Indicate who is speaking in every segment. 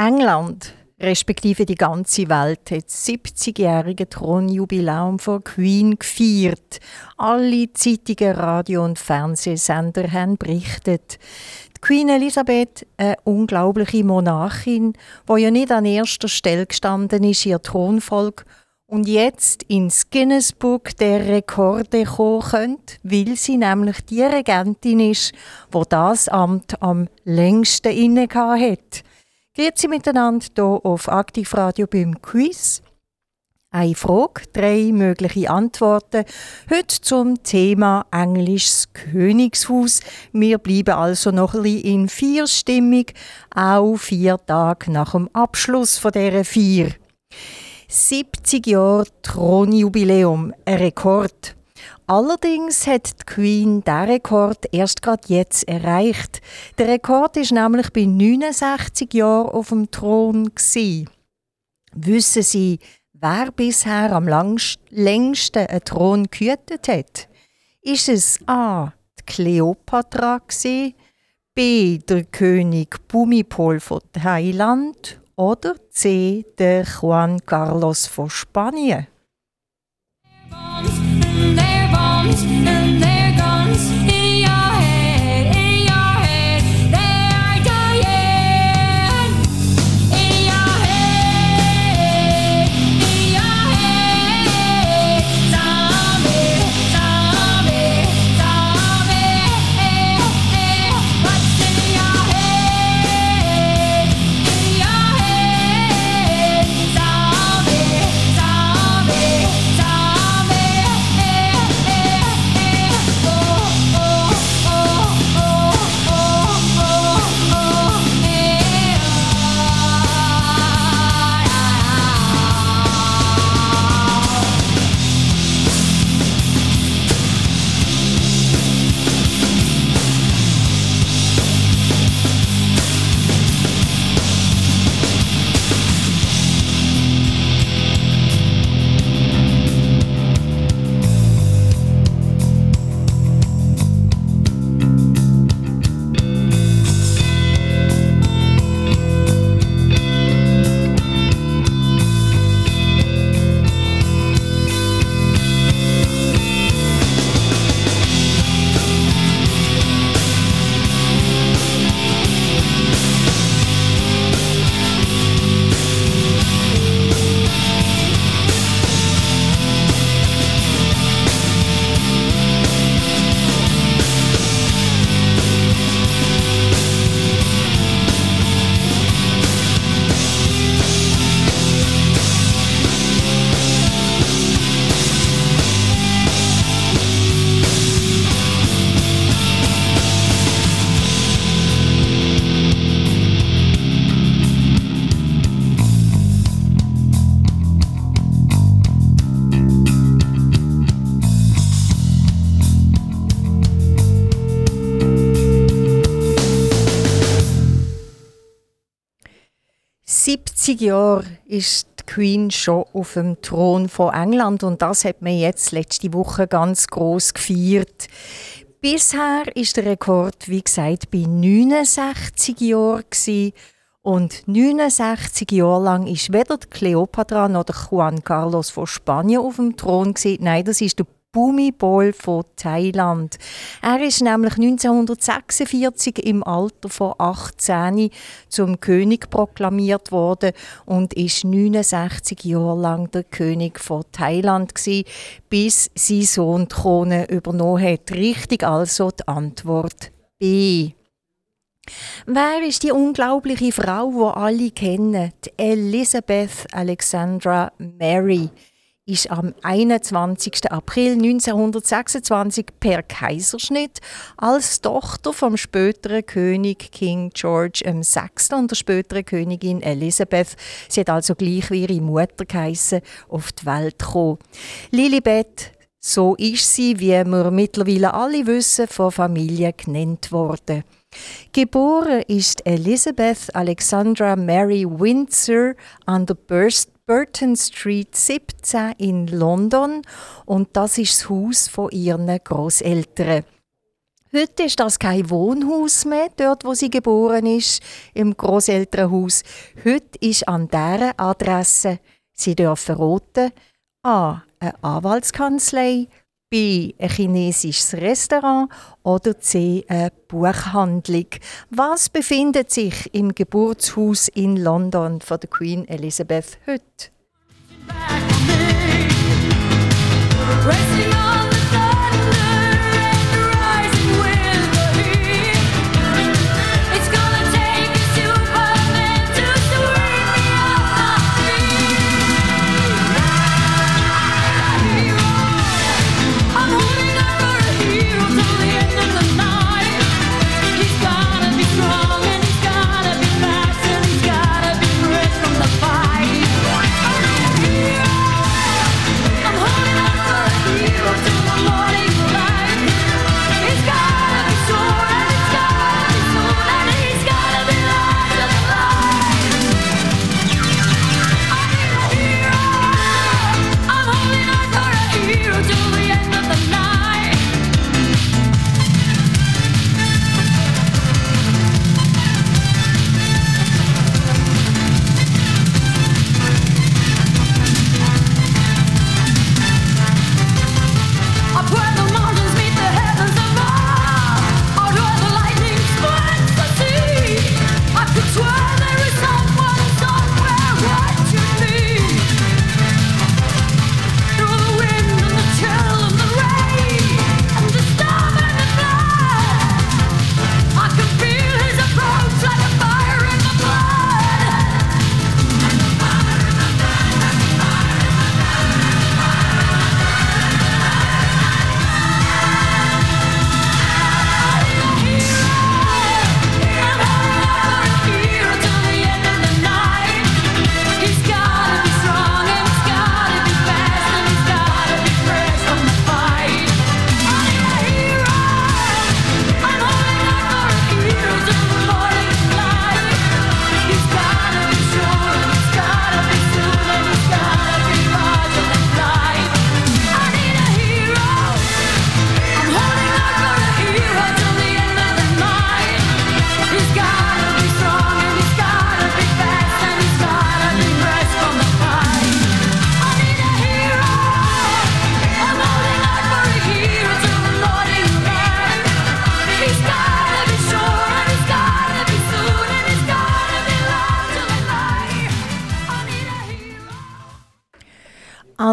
Speaker 1: England, respektive die ganze Welt, hat das 70-jährige Thronjubiläum von Queen gefeiert. Alle Zeitungen, Radio- und Fernsehsender haben berichtet. Die Queen Elisabeth, eine unglaubliche Monarchin, die ja nicht an erster Stelle gestanden ist, ihr Thronfolg, und jetzt ins Guinness Book der Rekorde kommen könnte, weil sie nämlich die Regentin ist, die das Amt am längsten inne hat. Grüezi miteinander hier auf Aktivradio beim Quiz. Eine Frage, drei mögliche Antworten. Heute zum Thema Englisches Königshaus. Wir bleiben also noch ein bisschen in Vierstimmung, auch vier Tage nach dem Abschluss von dieser Vier. 70 Jahre Thronjubiläum, ein Rekord. Allerdings hat die Queen diesen Rekord erst gerade jetzt erreicht. Der Rekord ist nämlich bei 69 Jahren auf dem Thron. Gewesen. Wissen Sie, wer bisher am längsten einen Thron gehütet hat? Ist es A. die Kleopatra, gewesen, B. der König Bumipol von Thailand oder C. der Juan Carlos von Spanien. and Jahren ist die Queen schon auf dem Thron von England und das hat man jetzt letzte Woche ganz groß gefeiert. Bisher ist der Rekord, wie gesagt, bei 69 Jahren und 69 Jahre lang ist weder Cleopatra noch Juan Carlos von Spanien auf dem Thron gewesen. Nein, das ist der Bhumibol von Thailand. Er ist nämlich 1946 im Alter von 18 zum König proklamiert worden und ist 69 Jahre lang der König von Thailand gewesen, bis sein Sohn die Krone übernommen hat. Richtig also die Antwort B. Wer ist die unglaubliche Frau, die alle kennen? Die Elizabeth Alexandra Mary ist am 21. April 1926 per Kaiserschnitt als Tochter vom späteren König King George VI. und der späteren Königin Elizabeth, sie hat also gleich wie ihre Mutter geheissen, auf die Welt gekommen. Lilibet so ist sie, wie wir mittlerweile alle wissen, von Familie genannt worden. Geboren ist Elizabeth Alexandra Mary Windsor an der Burst Burton Street 17 in London und das ist das Haus von ihren Großeltern. Heute ist das kein Wohnhaus mehr, dort wo sie geboren ist, im Großelternhaus. Heute ist an dieser Adresse, Sie dürfen roten, A. eine Anwaltskanzlei, B. ein chinesisches Restaurant oder C. eine Buchhandlung. Was befindet sich im Geburtshaus in London von der Queen Elizabeth heute?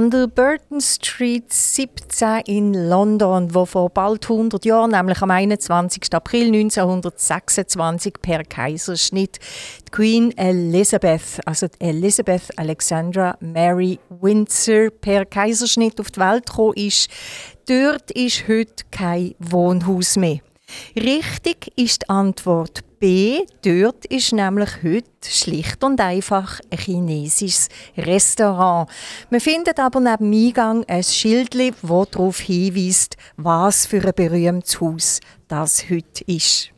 Speaker 1: An der Burton Street 17 in London, wo vor bald 100 Jahren, nämlich am 21. April 1926 per Kaiserschnitt die Queen Elizabeth, also Elizabeth Alexandra Mary Windsor per Kaiserschnitt auf die Welt gekommen ist. Dort ist heute kein Wohnhaus mehr. Richtig ist die Antwort B. Dort ist nämlich heute schlicht und einfach ein chinesisches Restaurant. Man findet aber neben dem Eingang ein Schild, das darauf hinweist, was für ein berühmtes Haus das heute ist.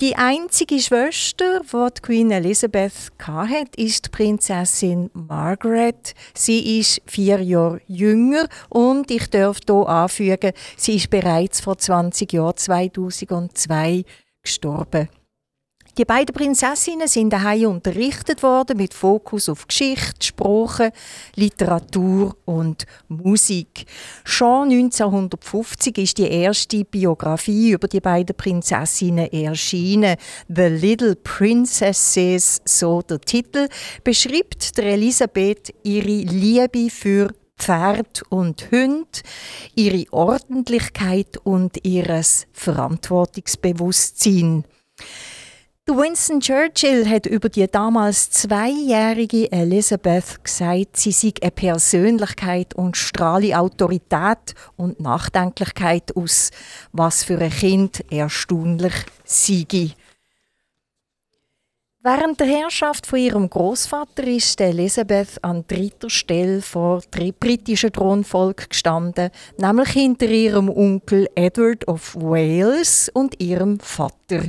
Speaker 1: Die einzige Schwester, die Queen Elizabeth hatte, ist die Prinzessin Margaret. Sie ist vier Jahre jünger und ich darf hier anfügen, sie ist bereits vor 20 Jahren, 2002, gestorben. Die beiden Prinzessinnen sind daheim unterrichtet worden mit Fokus auf Geschichte, Sprache, Literatur und Musik. Schon 1950 ist die erste Biografie über die beiden Prinzessinnen erschienen. The Little Princesses, so der Titel, beschreibt Elisabeth ihre Liebe für Pferd und Hund, ihre Ordentlichkeit und ihres Verantwortungsbewusstsein. Winston Churchill hat über die damals zweijährige Elizabeth gesagt, sie sei eine Persönlichkeit und strahle Autorität und Nachdenklichkeit aus, was für ein Kind erstaunlich sei. Während der Herrschaft von ihrem Großvater ist Elizabeth an dritter Stelle vor dem britischen Thronvolk gestanden, nämlich hinter ihrem Onkel Edward of Wales und ihrem Vater.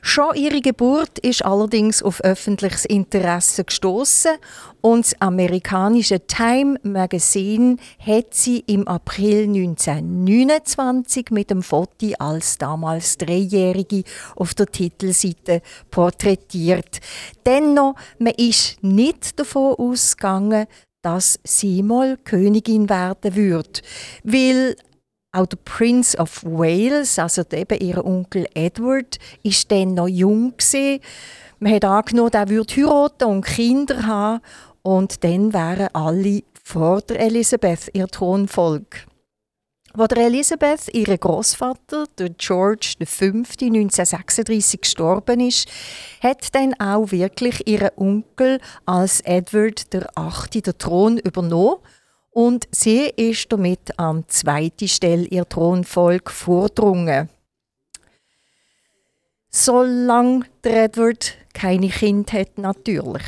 Speaker 1: Schon ihre Geburt ist allerdings auf öffentliches Interesse gestoßen und das amerikanische Time Magazine hat sie im April 1929 mit dem Foto als damals Dreijährige auf der Titelseite porträtiert. Dennoch, man ist nicht davon ausgegangen, dass sie mal Königin werden wird, weil auch der Prince of Wales, also eben ihr Onkel Edward, ist dann noch jung gewesen. Man hat angenommen, er würde heiraten und Kinder haben und dann wären alle vor der Elisabeth ihr Thronfolg. Als der Elisabeth, ihre Großvater, der George V, 1936 gestorben ist, hat dann auch wirklich ihr Onkel als Edward VIII den Thron übernommen und sie ist damit an zweite Stelle ihr Thronfolg vordrungen. Solange der Edward keine Kind hat, natürlich.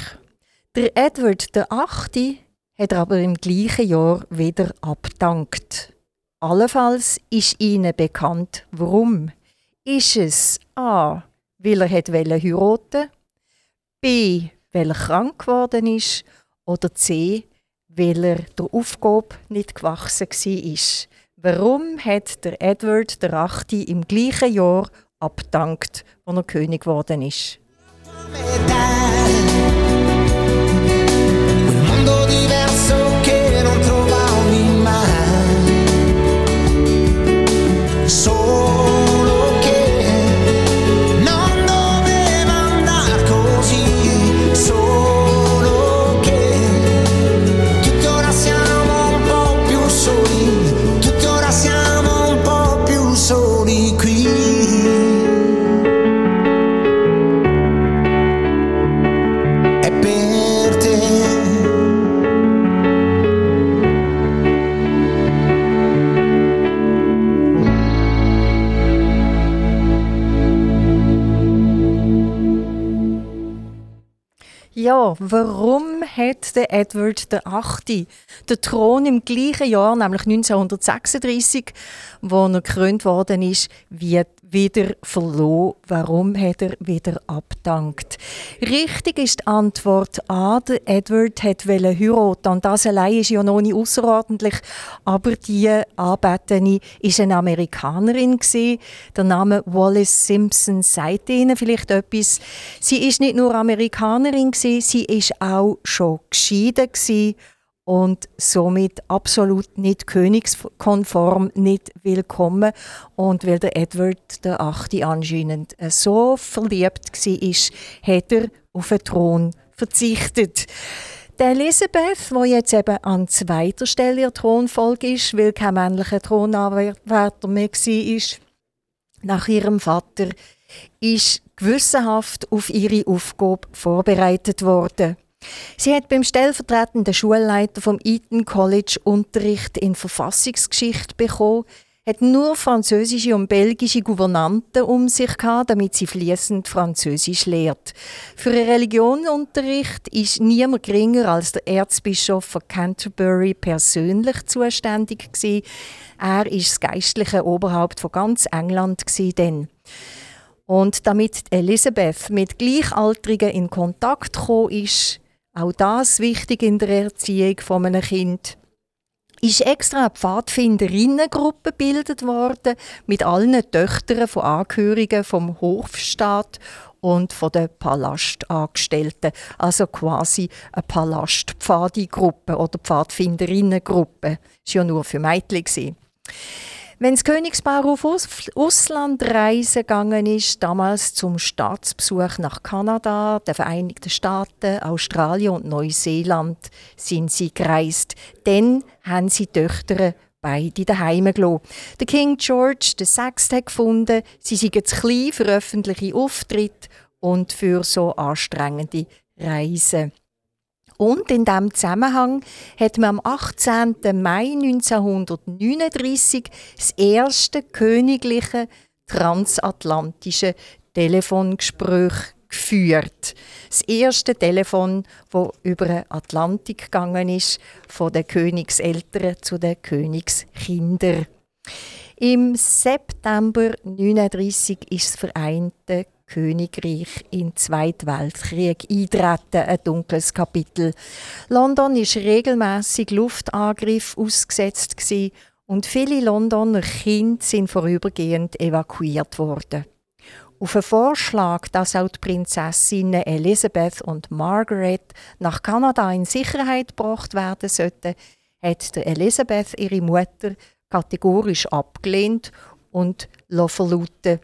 Speaker 1: Der Edward der Achte hat aber im gleichen Jahr wieder abdankt. Allenfalls ist ihnen bekannt, warum. Ist es A, weil er hat heiraten B, weil er krank geworden ist oder C, weil er der Aufgabe nicht gewachsen war. Warum hat der Edward VIII im gleichen Jahr abdankt, als er König geworden ist? Ja, warum hat der Edward VIII. den Thron im gleichen Jahr, nämlich 1936, wo er gekrönt worden ist, wieder verloren? Warum hat er wieder abdankt? Richtig ist die Antwort A. Der Edward hat heiraten und das allein ist ja noch nicht außerordentlich, aber die Anbetene ist eine Amerikanerin. Der Name Wallace Simpson sagt Ihnen vielleicht etwas. Sie ist nicht nur Amerikanerin sie ist auch schon geschieden und somit absolut nicht königskonform, nicht willkommen. Und weil der Edward der Achte anscheinend so verliebt war, hat er auf den Thron verzichtet. Die Elisabeth, die jetzt eben an zweiter Stelle ihr Thronfolge ist, weil kein männlicher Thronanwärter mehr war, nach ihrem Vater, ist gewissenhaft auf ihre Aufgabe vorbereitet worden. Sie hat beim stellvertretenden Schulleiter vom Eton College Unterricht in Verfassungsgeschichte bekommen, hat nur französische und belgische Gouvernanten um sich gehabt, damit sie fließend Französisch lehrt. Für den Religionsunterricht ist niemand geringer als der Erzbischof von Canterbury persönlich zuständig gewesen. Er ist das geistliche Oberhaupt von ganz England gewesen, Und damit Elisabeth mit Gleichaltrigen in Kontakt gekommen ist, auch das wichtig in der Erziehung von einem Kind. Ist extra eine Pfadfinderinnengruppe gebildet worden mit allen Töchtern von Angehörigen vom Hofstaat und von den Palastangestellten. Also quasi eine Palastpfadigruppe oder Pfadfinderinnengruppe. Das war ja nur für Mädchen. Wenn das Königspaar auf Auslandreise gegangen ist, damals zum Staatsbesuch nach Kanada, den Vereinigten Staaten, Australien und Neuseeland, sind sie gereist. Dann haben sie Töchter beide daheim gelassen. Der King George VI hat gefunden, sie seien zu klein für öffentliche Auftritte und für so anstrengende Reisen. Und in diesem Zusammenhang hat man am 18. Mai 1939 das erste königliche transatlantische Telefongespräch geführt. Das erste Telefon, das über den Atlantik gegangen ist, von den Königseltern zu den Königskindern. Im September 1939 ist das Vereinte Königreich in den Zweiten Weltkrieg eintreten, ein dunkles Kapitel. London ist regelmäßig Luftangriff ausgesetzt und viele Londoner Kinder sind vorübergehend evakuiert worden. Auf einen Vorschlag, dass auch die Prinzessinnen Elizabeth und Margaret nach Kanada in Sicherheit gebracht werden sollten, hat Elisabeth ihre Mutter kategorisch abgelehnt und verlauten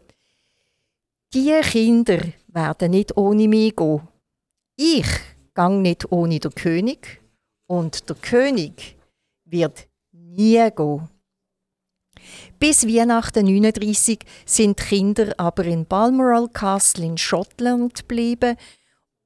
Speaker 1: diese Kinder werden nicht ohne mich gehen. Ich gang nicht ohne den König und der König wird nie gehen. Bis Weihnachten 39 sind die Kinder aber in Balmoral Castle in Schottland geblieben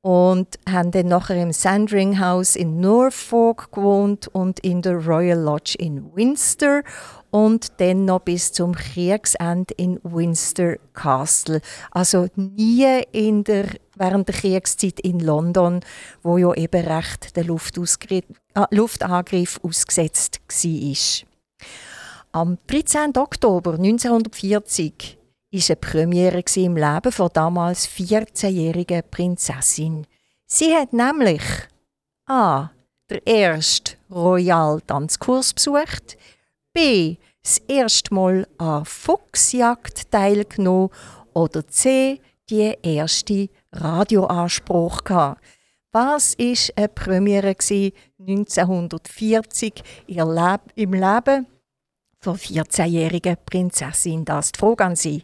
Speaker 1: und haben dann nachher im Sandringham in Norfolk gewohnt und in der Royal Lodge in Windsor und dann noch bis zum Kriegsende in Windsor Castle. Also nie in der, während der Kriegszeit in London, wo ja eben recht der äh, Luftangriff ausgesetzt war. Am 13. Oktober 1940 war eine Premiere im Leben von damals 14-jährigen Prinzessin. Sie hat nämlich A. der erste Royal Tanzkurs besucht, B. das erste Mal an Fuchsjagd teilgenommen oder C. die erste Radioanspruch gehabt. Was war eine Premiere 1940 im Leben von 14-jährigen Prinzessin? Das die Frage an Sie.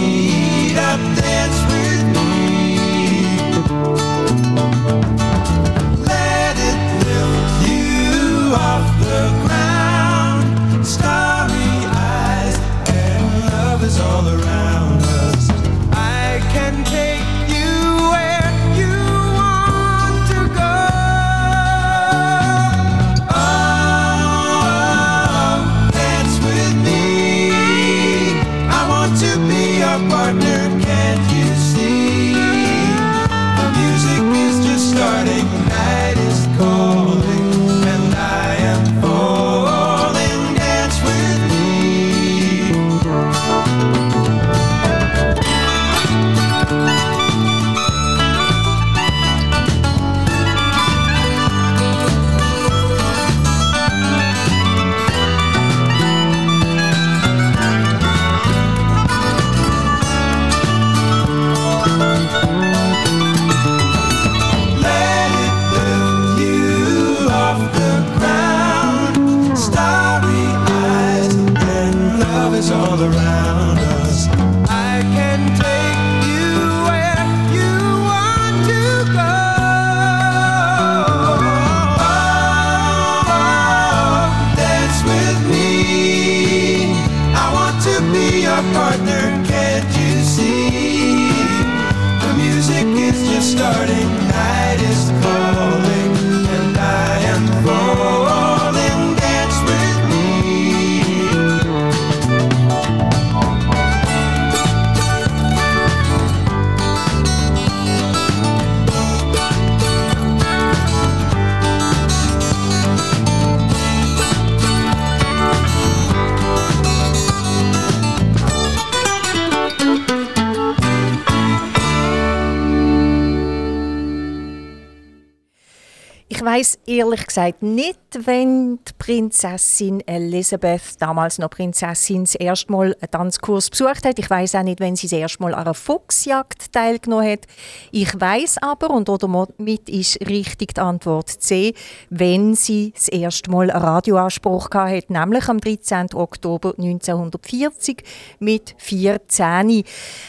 Speaker 1: weiß ehrlich gesagt nicht, wenn die Prinzessin Elisabeth, damals noch Prinzessin, das erste Mal einen Tanzkurs besucht hat. Ich weiß auch nicht, wenn sie das erste Mal an einer Fuchsjagd teilgenommen hat. Ich weiß aber, und damit ist richtig die Antwort C, wenn sie das erste Mal einen Radioanspruch hat, nämlich am 13. Oktober 1940 mit 14.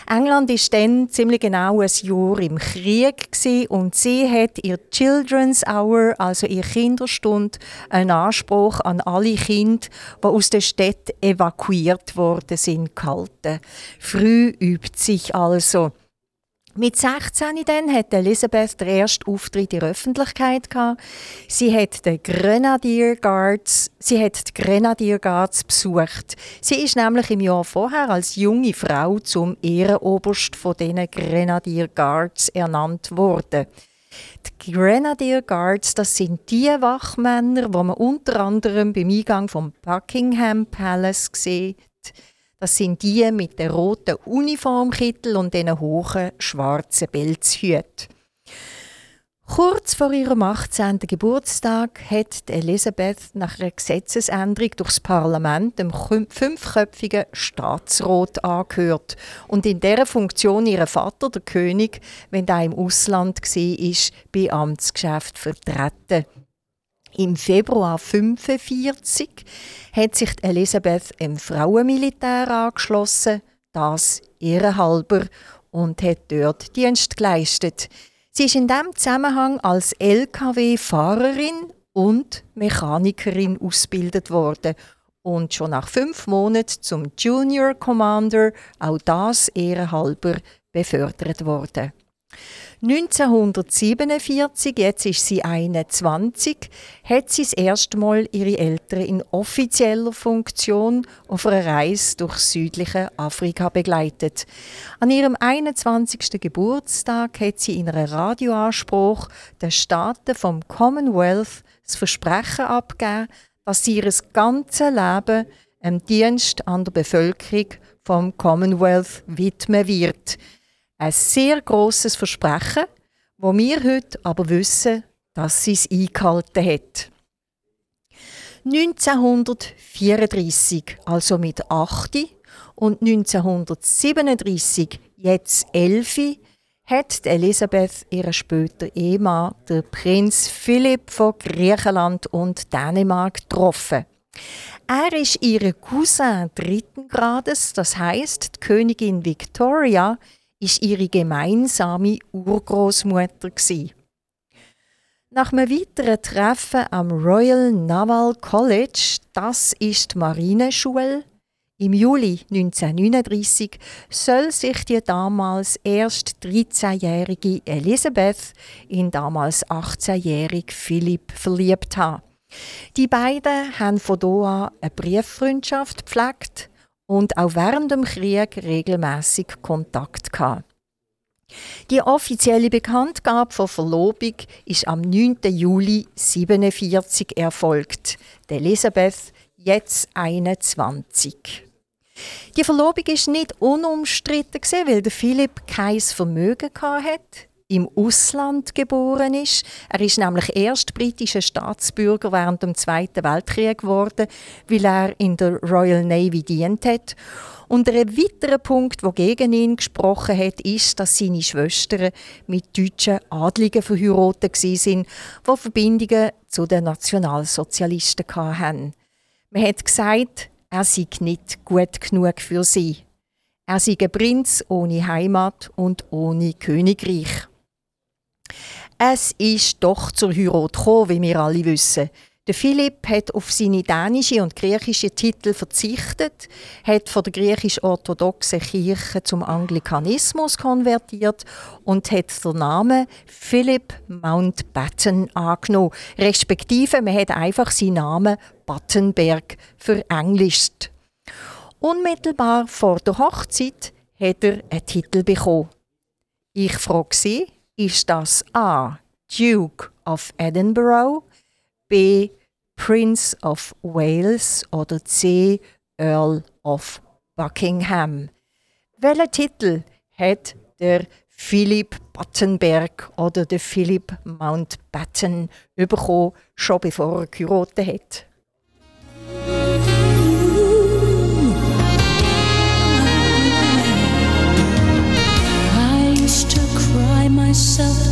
Speaker 1: England ist dann ziemlich genau ein Jahr im Krieg und sie hat ihr Children's Hour also ihre Kinderstunde, einen Anspruch an alle Kinder, die aus der Stadt evakuiert worden sind, gehalten. Früh übt sich also. Mit 16 dann hat Elisabeth den ersten Auftritt in der Öffentlichkeit. Sie hat den Grenadier Guards, sie hat die Grenadier Guards besucht. Sie ist nämlich im Jahr vorher als junge Frau zum Ehrenoberst von diesen Grenadier Guards ernannt worden. Die Grenadier Guards, das sind die Wachmänner, die man unter anderem beim Eingang vom Buckingham Palace sieht. Das sind die mit den roten Uniformkittel und den hohen schwarzen Pelzhüten. Kurz vor ihrem 18. Geburtstag hat Elisabeth nach einer Gesetzesänderung durchs Parlament dem fünfköpfigen Staatsrat angehört und in dieser Funktion ihren Vater, der König, wenn er im Ausland war, bei Amtsgeschäft vertreten. Im Februar 1945 hat sich Elisabeth im Frauenmilitär angeschlossen, das ehrenhalber, und hat dort Dienst geleistet. Sie ist in diesem Zusammenhang als LKW-Fahrerin und Mechanikerin ausgebildet worden und schon nach fünf Monaten zum Junior Commander, auch das ehrenhalber, befördert worden. 1947, jetzt ist sie 21, hat sie das erste Mal ihre Eltern in offizieller Funktion auf einer Reise durch südliche Afrika begleitet. An ihrem 21. Geburtstag hat sie in einem Radioanspruch den Staaten vom Commonwealth das Versprechen abgegeben, dass sie ihr ganzes Leben im Dienst an der Bevölkerung vom Commonwealth widmen wird – ein sehr großes Versprechen, wo wir heute aber wissen, dass sie es eingehalten hat. 1934, also mit 8 und 1937, jetzt 11, hat Elisabeth ihren später Ehemann, der Prinz Philipp von Griechenland und Dänemark, getroffen. Er ist ihre Cousin dritten Grades, das heißt, die Königin Victoria ist ihre gemeinsame Urgroßmutter Nach einem weiteren Treffen am Royal Naval College, das ist die Marineschule, im Juli 1939 soll sich die damals erst 13-jährige Elisabeth in damals 18-jährigen Philipp verliebt haben. Die beiden haben von da eine Brieffreundschaft gepflegt und auch während dem Krieg regelmäßig Kontakt gehabt. Die offizielle Bekanntgabe von Verlobung ist am 9. Juli 1947 erfolgt. Elisabeth jetzt 21. Die Verlobung ist nicht unumstritten weil Philipp kein Vermögen hatte im Ausland geboren ist. Er ist nämlich erst britischer Staatsbürger während dem Zweiten Weltkrieg geworden, weil er in der Royal Navy dient hat. Und ein weiterer Punkt, der gegen ihn gesprochen hat, ist, dass seine Schwestern mit deutschen Adligen verheiratet waren, die Verbindungen zu den Nationalsozialisten hatten. Man hat gesagt, er sei nicht gut genug für sie. Er sei ein Prinz ohne Heimat und ohne Königreich. Es ist doch zur Heirat gekommen, wie wir alle wissen. Der Philipp hat auf seine dänische und griechische Titel verzichtet, hat von der griechisch-orthodoxen Kirche zum Anglikanismus konvertiert und hat den Namen Philip Mountbatten angenommen. Respektive, man hat einfach seinen Namen Battenberg verenglischt. Unmittelbar vor der Hochzeit hat er einen Titel bekommen. Ich frage Sie, ist das A. Duke of Edinburgh, B. Prince of Wales oder C. Earl of Buckingham. Welchen Titel hat der Philipp Battenberg oder der Philipp Mountbatten bekommen, schon bevor er geheiratet hat? Myself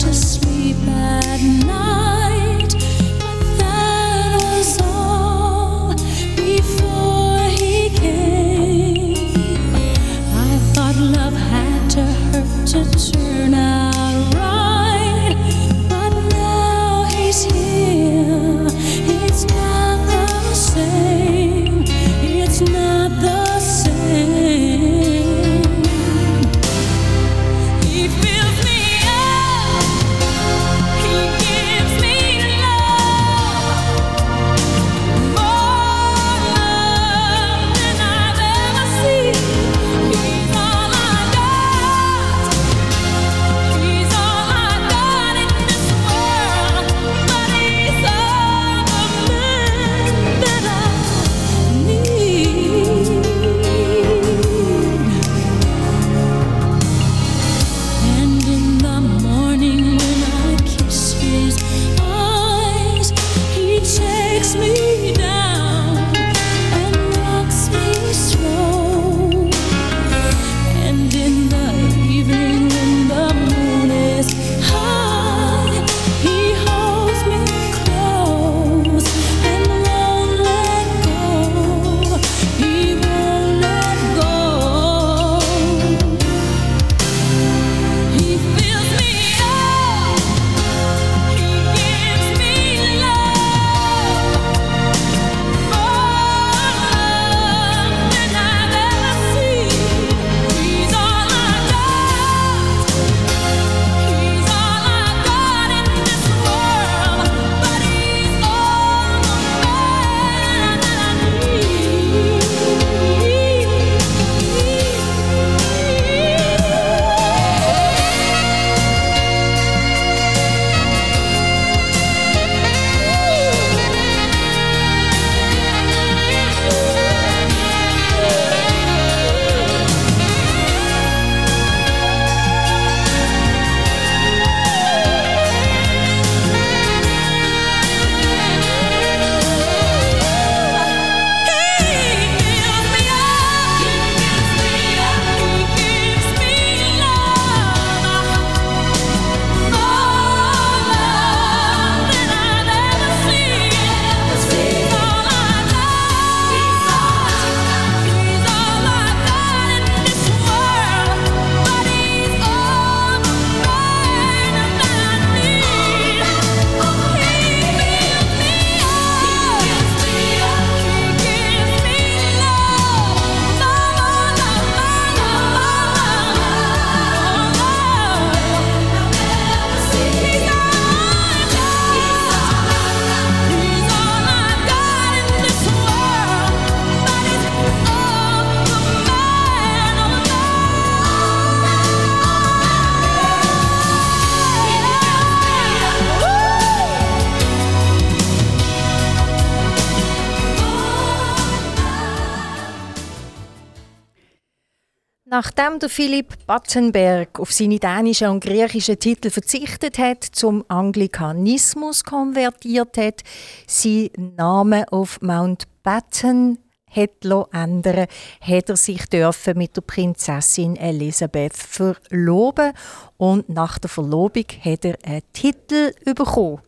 Speaker 1: Philipp Battenberg auf seine dänischen und griechischen Titel verzichtet hat, zum Anglikanismus konvertiert hat, seinen Namen auf Mountbatten hat ändern hat er sich dürfen mit der Prinzessin Elisabeth verloben und nach der Verlobung hat er einen Titel bekommen.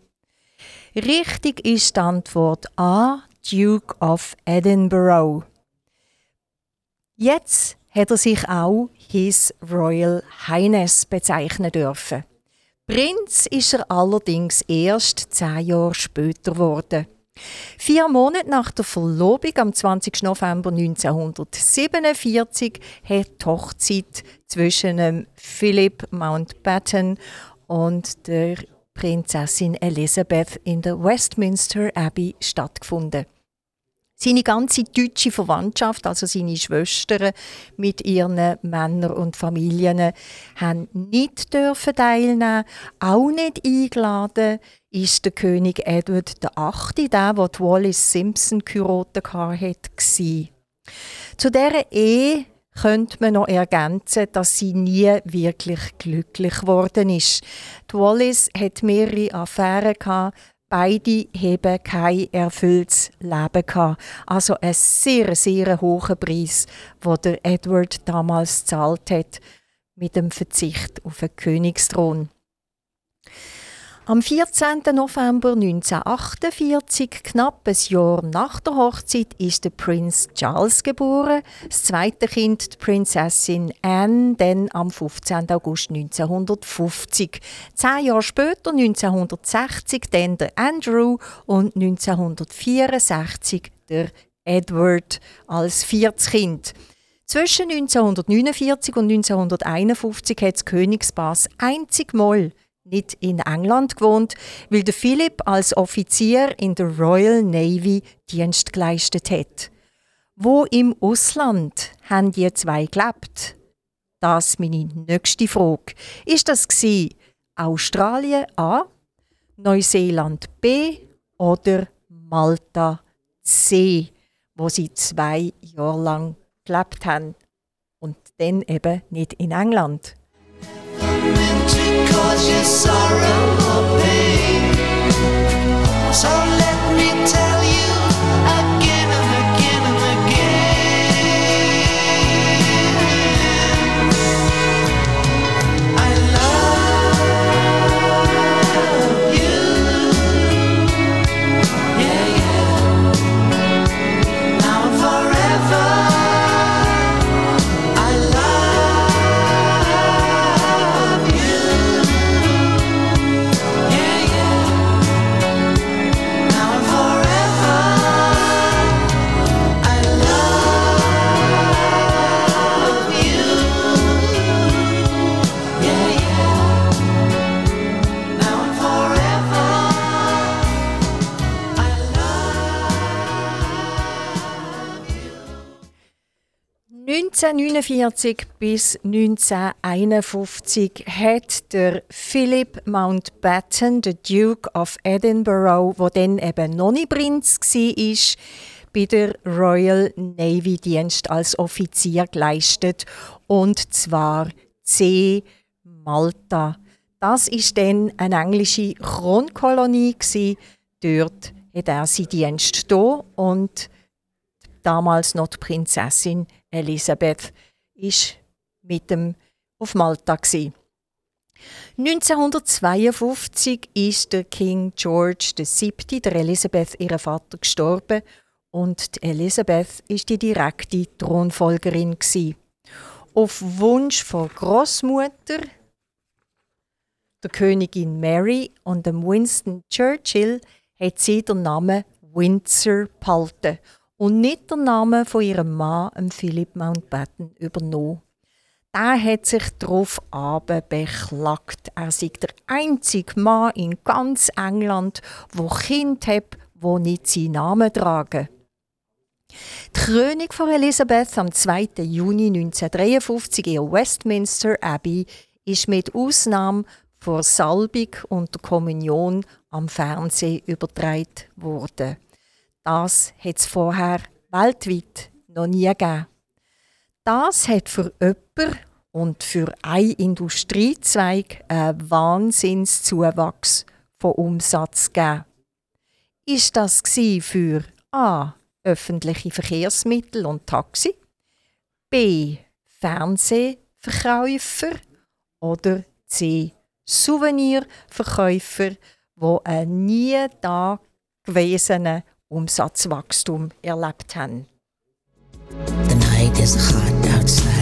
Speaker 1: Richtig ist die Antwort A, Duke of Edinburgh. Jetzt hat er sich auch His Royal Highness bezeichnen dürfen. Prinz ist er allerdings erst zehn Jahre später geworden. Vier Monate nach der Verlobung, am 20. November 1947, hat die Hochzeit zwischen Philip Mountbatten und der Prinzessin Elizabeth in der Westminster Abbey stattgefunden. Seine ganze deutsche Verwandtschaft, also seine Schwestern mit ihren Männern und Familien, haben nicht dürfen teilnehmen, auch nicht eingeladen. Ist der König Edward VIII, der, der Wallis Simpson geheiratet hat, Zu dieser Ehe könnte man noch ergänzen, dass sie nie wirklich glücklich geworden ist. Die Wallis hat mehrere Affären Beide haben kein erfülltes Leben gehabt. Also ein sehr, sehr hoher Preis, den der Edward damals gezahlt hat, mit dem Verzicht auf den Königsthron. Am 14. November 1948, knapp ein Jahr nach der Hochzeit, ist der Prinz Charles geboren. Das zweite Kind, die Prinzessin Anne, dann am 15. August 1950. Zehn Jahre später, 1960, dann der Andrew und 1964 der Edward als viertes Kind. Zwischen 1949 und 1951 hat das Königspaar einzig Mal nicht in England gewohnt, weil der Philipp als Offizier in der Royal Navy Dienst geleistet hat. Wo im Ausland haben die zwei gelebt? Das ist meine nächste Frage. Ist das Australien A, Neuseeland B oder Malta C, wo sie zwei Jahre lang gelebt haben und dann eben nicht in England? Cause you sorrow or pain. So 1949 bis 1951 hat der Philip Mountbatten, der Duke of Edinburgh, wo dann eben noch Prinz war, bei der Royal Navy Dienst als Offizier geleistet. Und zwar C. Malta. Das ist dann eine englische Kronkolonie Dort hat er seinen Dienst hier und damals noch die Prinzessin Elisabeth ist mit dem auf Malta gsi. 1952 ist der King George VII., der Elisabeth, ihr Vater, gestorben und Elisabeth ist die direkte Thronfolgerin gsi. Auf Wunsch von Großmutter, der Königin Mary und dem Winston Churchill hat sie den Namen Windsor behalten und nicht den Namen von ihrem Mann, Philip Mountbatten, übernommen. Der hat sich darauf beklagt. Er sei der einzige Mann in ganz England, wo Kind hat, wo nicht seinen Namen tragen. Die Krönung von Elisabeth am 2. Juni 1953 in Westminster Abbey ist mit Ausnahme vor Salbung und der Kommunion am Fernsehen übertragen worden. Das hat es vorher weltweit noch nie gegeben. Das hat für jemanden und für einen Industriezweig einen Wahnsinnszuwachs von Umsatz gegeben. Ist das für A. öffentliche Verkehrsmittel und Taxi, B. Fernsehverkäufer oder C. Souvenirverkäufer, die einen nie da gewesenen Umsatzwachstum erlebt haben. The night is hot outside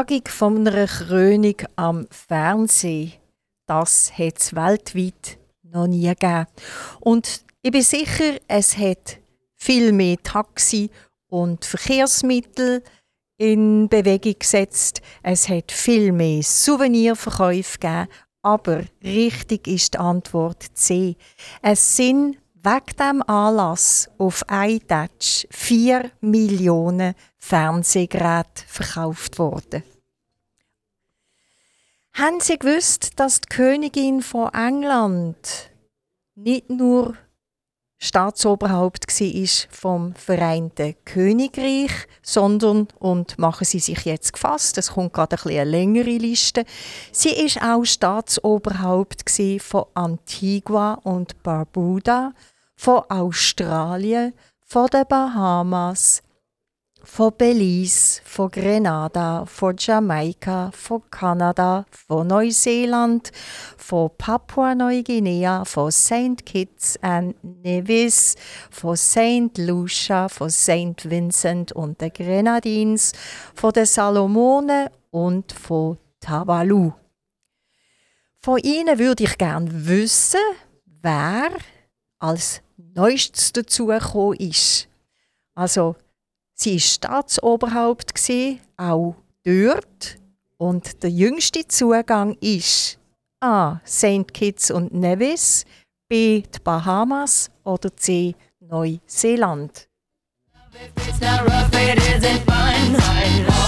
Speaker 1: Übertragung von einer Krönung am Fernsehen, das hat es weltweit noch nie gegeben. Und ich bin sicher, es hat viel mehr Taxi und Verkehrsmittel in Bewegung gesetzt. Es hat viel mehr Souvenirverkäufe gegeben. Aber richtig ist die Antwort C. Es sind wegen dem Anlass auf iTouch 4 Millionen Fernsehgeräte verkauft worden. Haben Sie gewusst, dass die Königin von England nicht nur Staatsoberhaupt war vom Vereinten Königreich, sondern, und machen Sie sich jetzt gefasst, es kommt gerade ein eine längere Liste, sie ist auch Staatsoberhaupt von Antigua und Barbuda, von Australien, von den Bahamas, von Belize, von Grenada, von Jamaika, von Kanada, von Neuseeland, von Papua-Neuguinea, von St. Kitts and Nevis, von St. Lucia, von St. Vincent und den Grenadines, von den Salomonen und von Tavalu. Von Ihnen würde ich gerne wissen, wer als Neuestes dazugekommen ist. Also, Sie war Staatsoberhaupt, auch dort. Und der jüngste Zugang ist A. St. Kitts und Nevis, B. die Bahamas oder C. Neuseeland.
Speaker 2: up,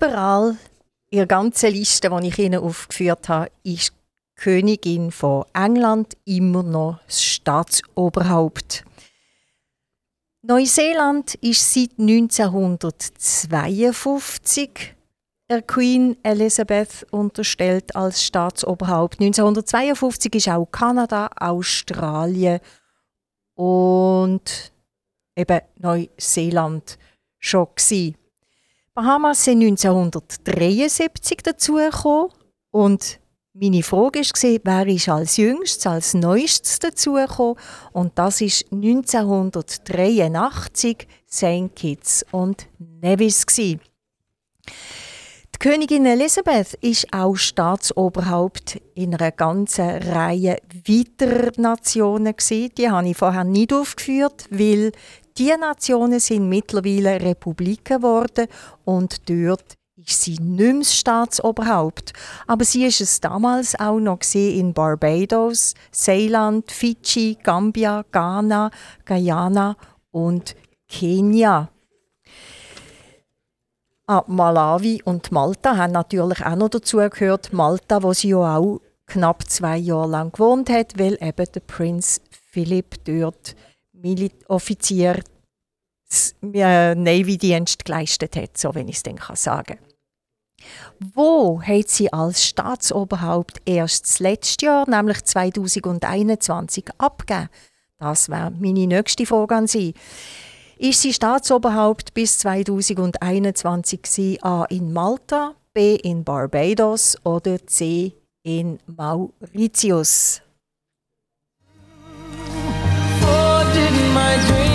Speaker 1: Überall in der ganzen Liste, die ich Ihnen aufgeführt habe, ist die Königin von England immer noch das Staatsoberhaupt. Neuseeland ist seit 1952 der Queen Elizabeth unterstellt als Staatsoberhaupt. 1952 ist auch Kanada, Australien und eben Neuseeland schon gewesen. Bahamas sind 1973 dazugekommen und meine Frage war, wer ist als jüngstes, als neuestes dazugekommen? Und das ist 1983 St. Kitts und Nevis. Gewesen. Die Königin Elisabeth ist auch Staatsoberhaupt in einer ganzen Reihe weiterer Nationen. Gewesen. Die habe ich vorher nicht aufgeführt, weil die Nationen sind mittlerweile Republiken geworden und dort ist sie nicht mehr Staatsoberhaupt. Aber sie ist es damals auch noch in Barbados, Ceyland, Fidschi, Gambia, Ghana, Guyana und Kenia. Ah, Malawi und Malta haben natürlich auch noch dazu gehört. Malta, wo sie ja auch
Speaker 3: knapp zwei Jahre lang gewohnt hat, weil eben der Prinz Philipp dort Offizier äh, Navy-Dienst geleistet hat, so wenn ich es dann sagen kann. Wo hat sie als Staatsoberhaupt erst das letzte Jahr, nämlich 2021, abgegeben? Das wäre meine nächste Frage an Sie. Ist sie Staatsoberhaupt bis 2021 gewesen, A in Malta, B in Barbados oder C in Mauritius? My dreams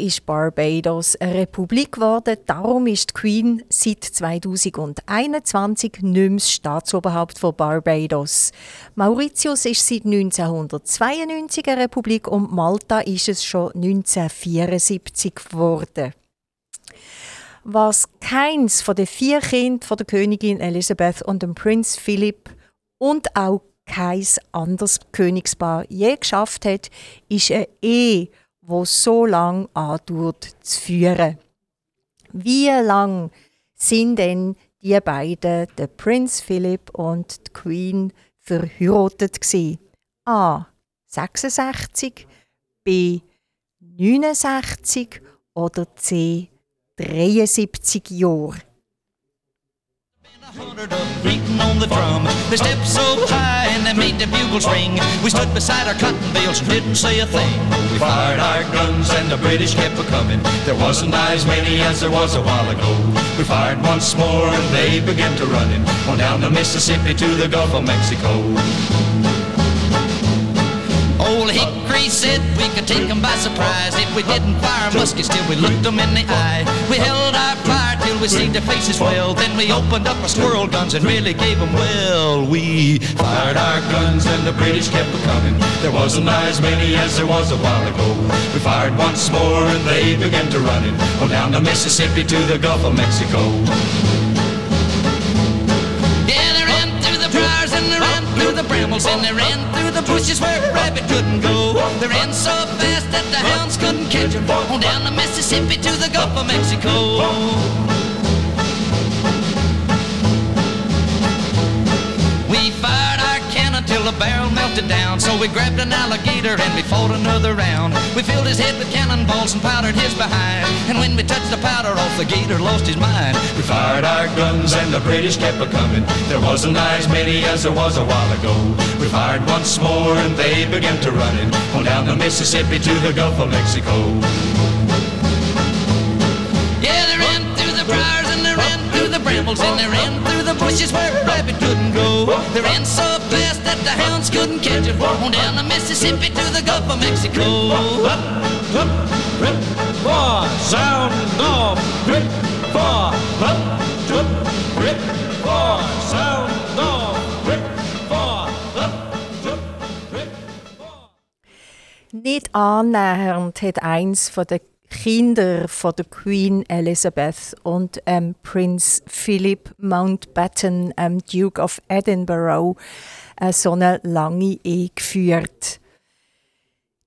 Speaker 3: ist Barbados eine Republik geworden. Darum ist die Queen seit 2021 nicht mehr das Staatsoberhaupt von Barbados. Mauritius ist seit 1992 eine Republik und Malta ist es schon 1974 geworden. Was keins von den vier Kindern von der Königin Elisabeth und dem Prinz Philipp und auch kein anderes Königspaar je geschafft hat, ist eine Ehe, wo so lang andauert zu führen. Wie lang sind denn die beiden, der Prinz Philip und die Queen, verheiratet gewesen? A. 66, B. 69 oder C. 73 Jahre? Hundred beating on the drum. They stepped so high and they made the bugles ring. We stood beside our cotton bales and didn't say a thing. We fired our guns and the British kept a coming. There wasn't as many as there was a while ago. We fired once more and they began to running on down the Mississippi to the Gulf of Mexico. Old Hickory said we could take them by surprise if we didn't fire muskets till we looked them in the eye. We held our fire till we see their faces well. Then we opened up our squirrel guns and really gave them well. We fired our guns and the British kept coming. There wasn't as many as there was a while ago. We fired once more and they began to running on down the Mississippi to the Gulf of Mexico. Yeah, they ran through the brambles and they ran through the bushes where a rabbit couldn't go. They ran so fast that the hounds couldn't catch them. On down the Mississippi to the Gulf of Mexico. We fired until the barrel melted down. So we grabbed an alligator and we fought another round. We filled his head with cannonballs and powdered his behind. And when we touched the powder off, the gator lost his mind. We fired our guns and the British kept a coming. There wasn't as many as there was a while ago. We fired once more and they began to run running on down the Mississippi to the Gulf of Mexico. Yeah, they ran through the briars and they ran through the brambles
Speaker 4: brambles and they ran through the bushes where a rabbit couldn't go. They ran so fast that the hounds couldn't catch it. On down the Mississippi to the Gulf of Mexico. Rip, four, sound off, rip, four, rip, four, sound.
Speaker 1: Nicht annähernd eh, hat eins von Kinder von der Queen Elizabeth und ähm, Prince Philip Mountbatten, ähm, Duke of Edinburgh, äh, so eine lange Ehe geführt.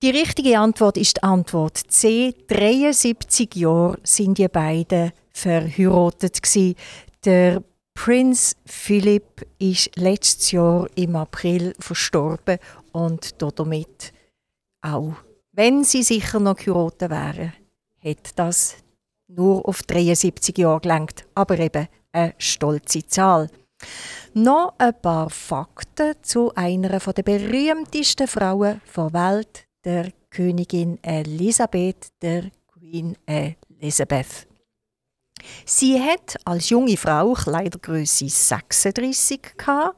Speaker 1: Die richtige Antwort ist die Antwort C. 73 Jahre sind die beiden verheiratet gewesen. Der Prinz Philip ist letztes Jahr im April verstorben und damit auch, wenn sie sicher noch geheiratet wären, hat das nur auf 73 Jahre gelangt, aber eben eine stolze Zahl. Noch ein paar Fakten zu einer der berühmtesten Frauen der Welt, der Königin Elisabeth, der Queen Elizabeth. Sie hat als junge Frau Kleidergröße 36 gehabt.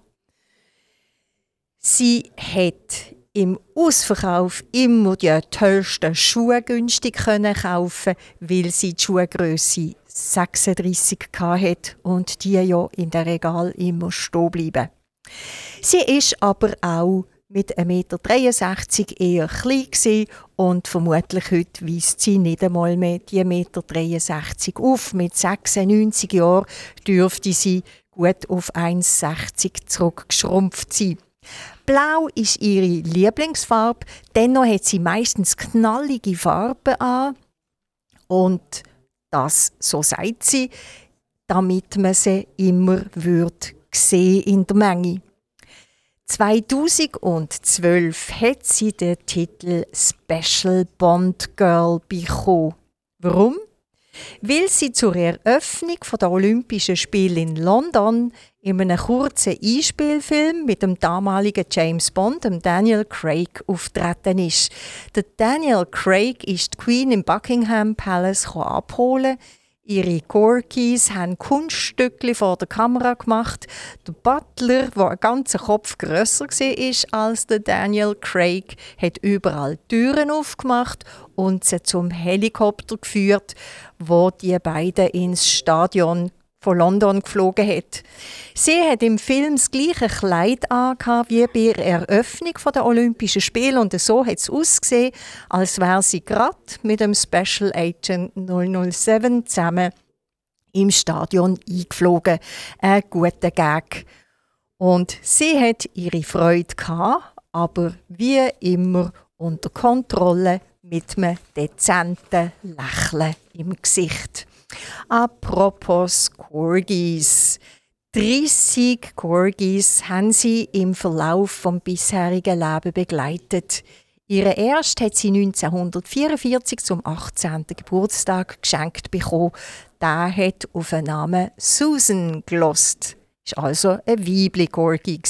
Speaker 1: Sie hat im Ausverkauf immer die tollsten Schuhe günstig können kaufen, weil sie die Schuhgröße 36 hatte und die ja in der Regal immer stehen bleiben. Sie ist aber auch mit 1,63 Meter eher klein und vermutlich heute weist sie nicht einmal mehr die 1,63 Meter auf. Mit 96 Jahren dürfte sie gut auf 1,60 zurückgeschrumpft sein. Blau ist ihre Lieblingsfarbe, dennoch hat sie meistens knallige Farben an und das, so sagt sie, damit man sie immer wird sehen in der Menge. 2012 hat sie den Titel Special Bond Girl bekommen. Warum? Weil sie zur Eröffnung der Olympischen Spiele in London in einem kurzen Einspielfilm mit dem damaligen James Bond, dem Daniel Craig, auftreten ist. Der Daniel Craig ist die Queen im Buckingham Palace abholen. Ihre Corkis haben Kunststücke vor der Kamera gemacht. Der Butler, der ein ganzer Kopf grösser war als der Daniel Craig, hat überall Türen aufgemacht und sie zum Helikopter geführt, wo die beiden ins Stadion von London geflogen hat. Sie hat im Film das gleiche Kleid an wie bei der Eröffnung der Olympischen Spiele und so hat es ausgesehen, als wäre sie gerade mit dem Special Agent 007 zusammen im Stadion eingeflogen. Ein guter Gag. Und sie hat ihre Freude gehabt, aber wie immer unter Kontrolle mit einem dezenten Lächeln im Gesicht. Apropos Corgis. 30 Corgis haben sie im Verlauf vom bisherigen Leben begleitet. Ihre erste hat sie 1944 zum 18. Geburtstag geschenkt bekommen. Der hat auf den Namen Susan gelost. Ist also ein Weibli Corgi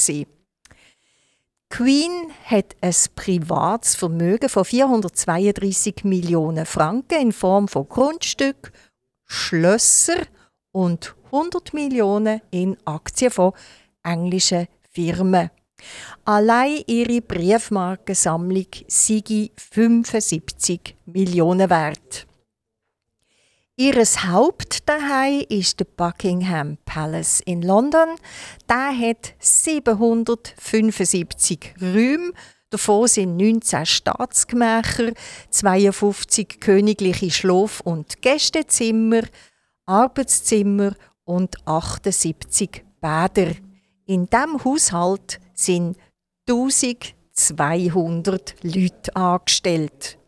Speaker 1: Queen hat ein privates Vermögen von 432 Millionen Franken in Form von Grundstück, Schlösser und 100 Millionen in Aktien von englischen Firmen. Allein ihre Briefmarkensammlung sei 75 Millionen wert. Ihres Hauptdaheim ist der Buckingham Palace in London. Der hat 775 Räume. Davon sind 19 Staatsgemächer, 52 königliche Schlaf- und Gästezimmer, Arbeitszimmer und 78 Bäder. In diesem Haushalt sind 1200 Leute angestellt.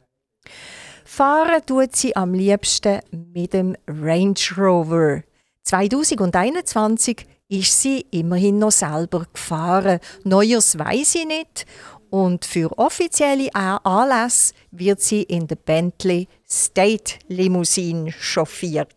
Speaker 1: Fahren tut sie am liebsten mit dem Range Rover. 2021 ist sie immerhin noch selber gefahren. Neues weiß sie nicht. Und für offizielle Anlässe wird sie in der Bentley State Limousine chauffiert.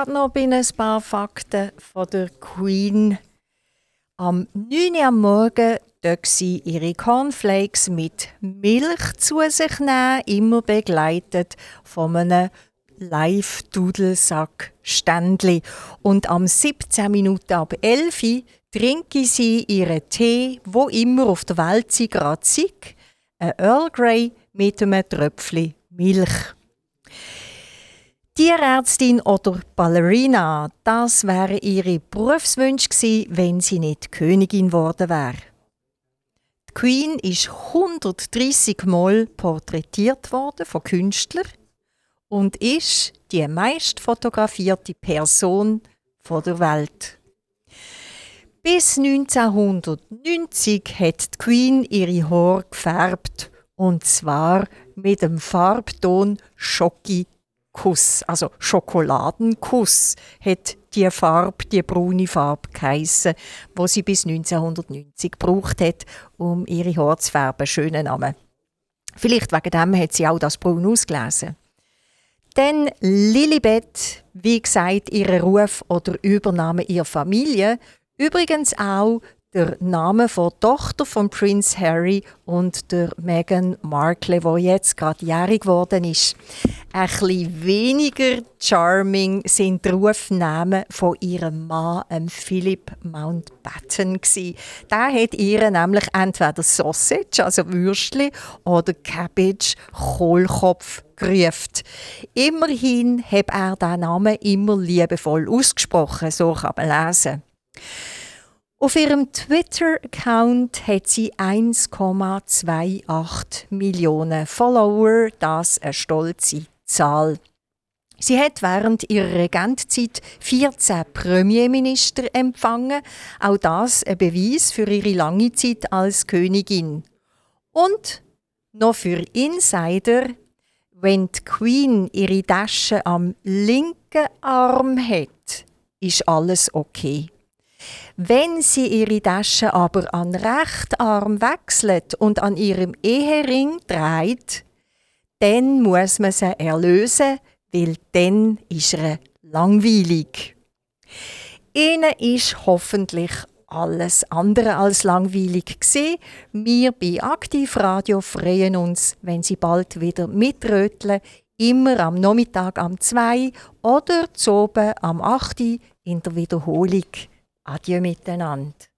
Speaker 1: Gerade noch bei ein paar Fakten von der Queen. Am 9 Uhr am Morgen dürfen sie ihre Cornflakes mit Milch zu sich nehmen, immer begleitet von einem Live-Dudelsack-Ständli. Und am 17 Minuten ab 11 Uhr trinken sie ihren Tee, wo immer auf der Welt sie gerade sind, ein Earl Grey mit einem Tröpfchen Milch. Tierärztin oder Ballerina, das wäre ihre Berufswunsch gewesen, wenn sie nicht Königin geworden wäre. Die Queen ist 130 Mal porträtiert worden von Künstlern und ist die meist fotografierte Person der Welt. Bis 1990 hat die Queen ihre Haare gefärbt und zwar mit dem Farbton Schoki Kuss, also Schokoladenkuss, hat die Farbe, die braune Farbe geheissen, wo sie bis 1990 gebraucht hat, um ihre Haare zu färben. Schöner Name. Vielleicht wegen dem hat sie auch das Braun ausgelesen. Dann Lilibet, wie gesagt, ihr Ruf oder Übernahme ihrer Familie. Übrigens auch der Name von Tochter von Prince Harry und der Meghan Markle, wo jetzt gerade jährig geworden ist. Ein bisschen weniger charming sind die Rufnamen von ihrem Mann, Philip Mountbatten. Der hat ihr nämlich entweder Sausage, also Würstchen, oder Cabbage, Kohlkopf gerufen. Immerhin hat er diesen Namen immer liebevoll ausgesprochen, so kann man lesen. Auf ihrem Twitter-Account hat sie 1,28 Millionen Follower, das eine stolze Zahl. Sie hat während ihrer Regentzeit 14 Premierminister empfangen, auch das ein Beweis für ihre lange Zeit als Königin. Und noch für Insider, wenn die Queen ihre Tasche am linken Arm hat, ist alles okay. Wenn sie ihre Tasche aber an rechten Arm wechselt und an ihrem Ehering dreht, dann muss man sie erlösen, weil dann ist er langweilig. Ihnen ist hoffentlich alles andere als langweilig gesehen. Wir bei Aktivradio freuen uns, wenn Sie bald wieder mitröteln, immer am Nachmittag am 2 oder zu oben am 8 in der Wiederholung. Adieu miteinander.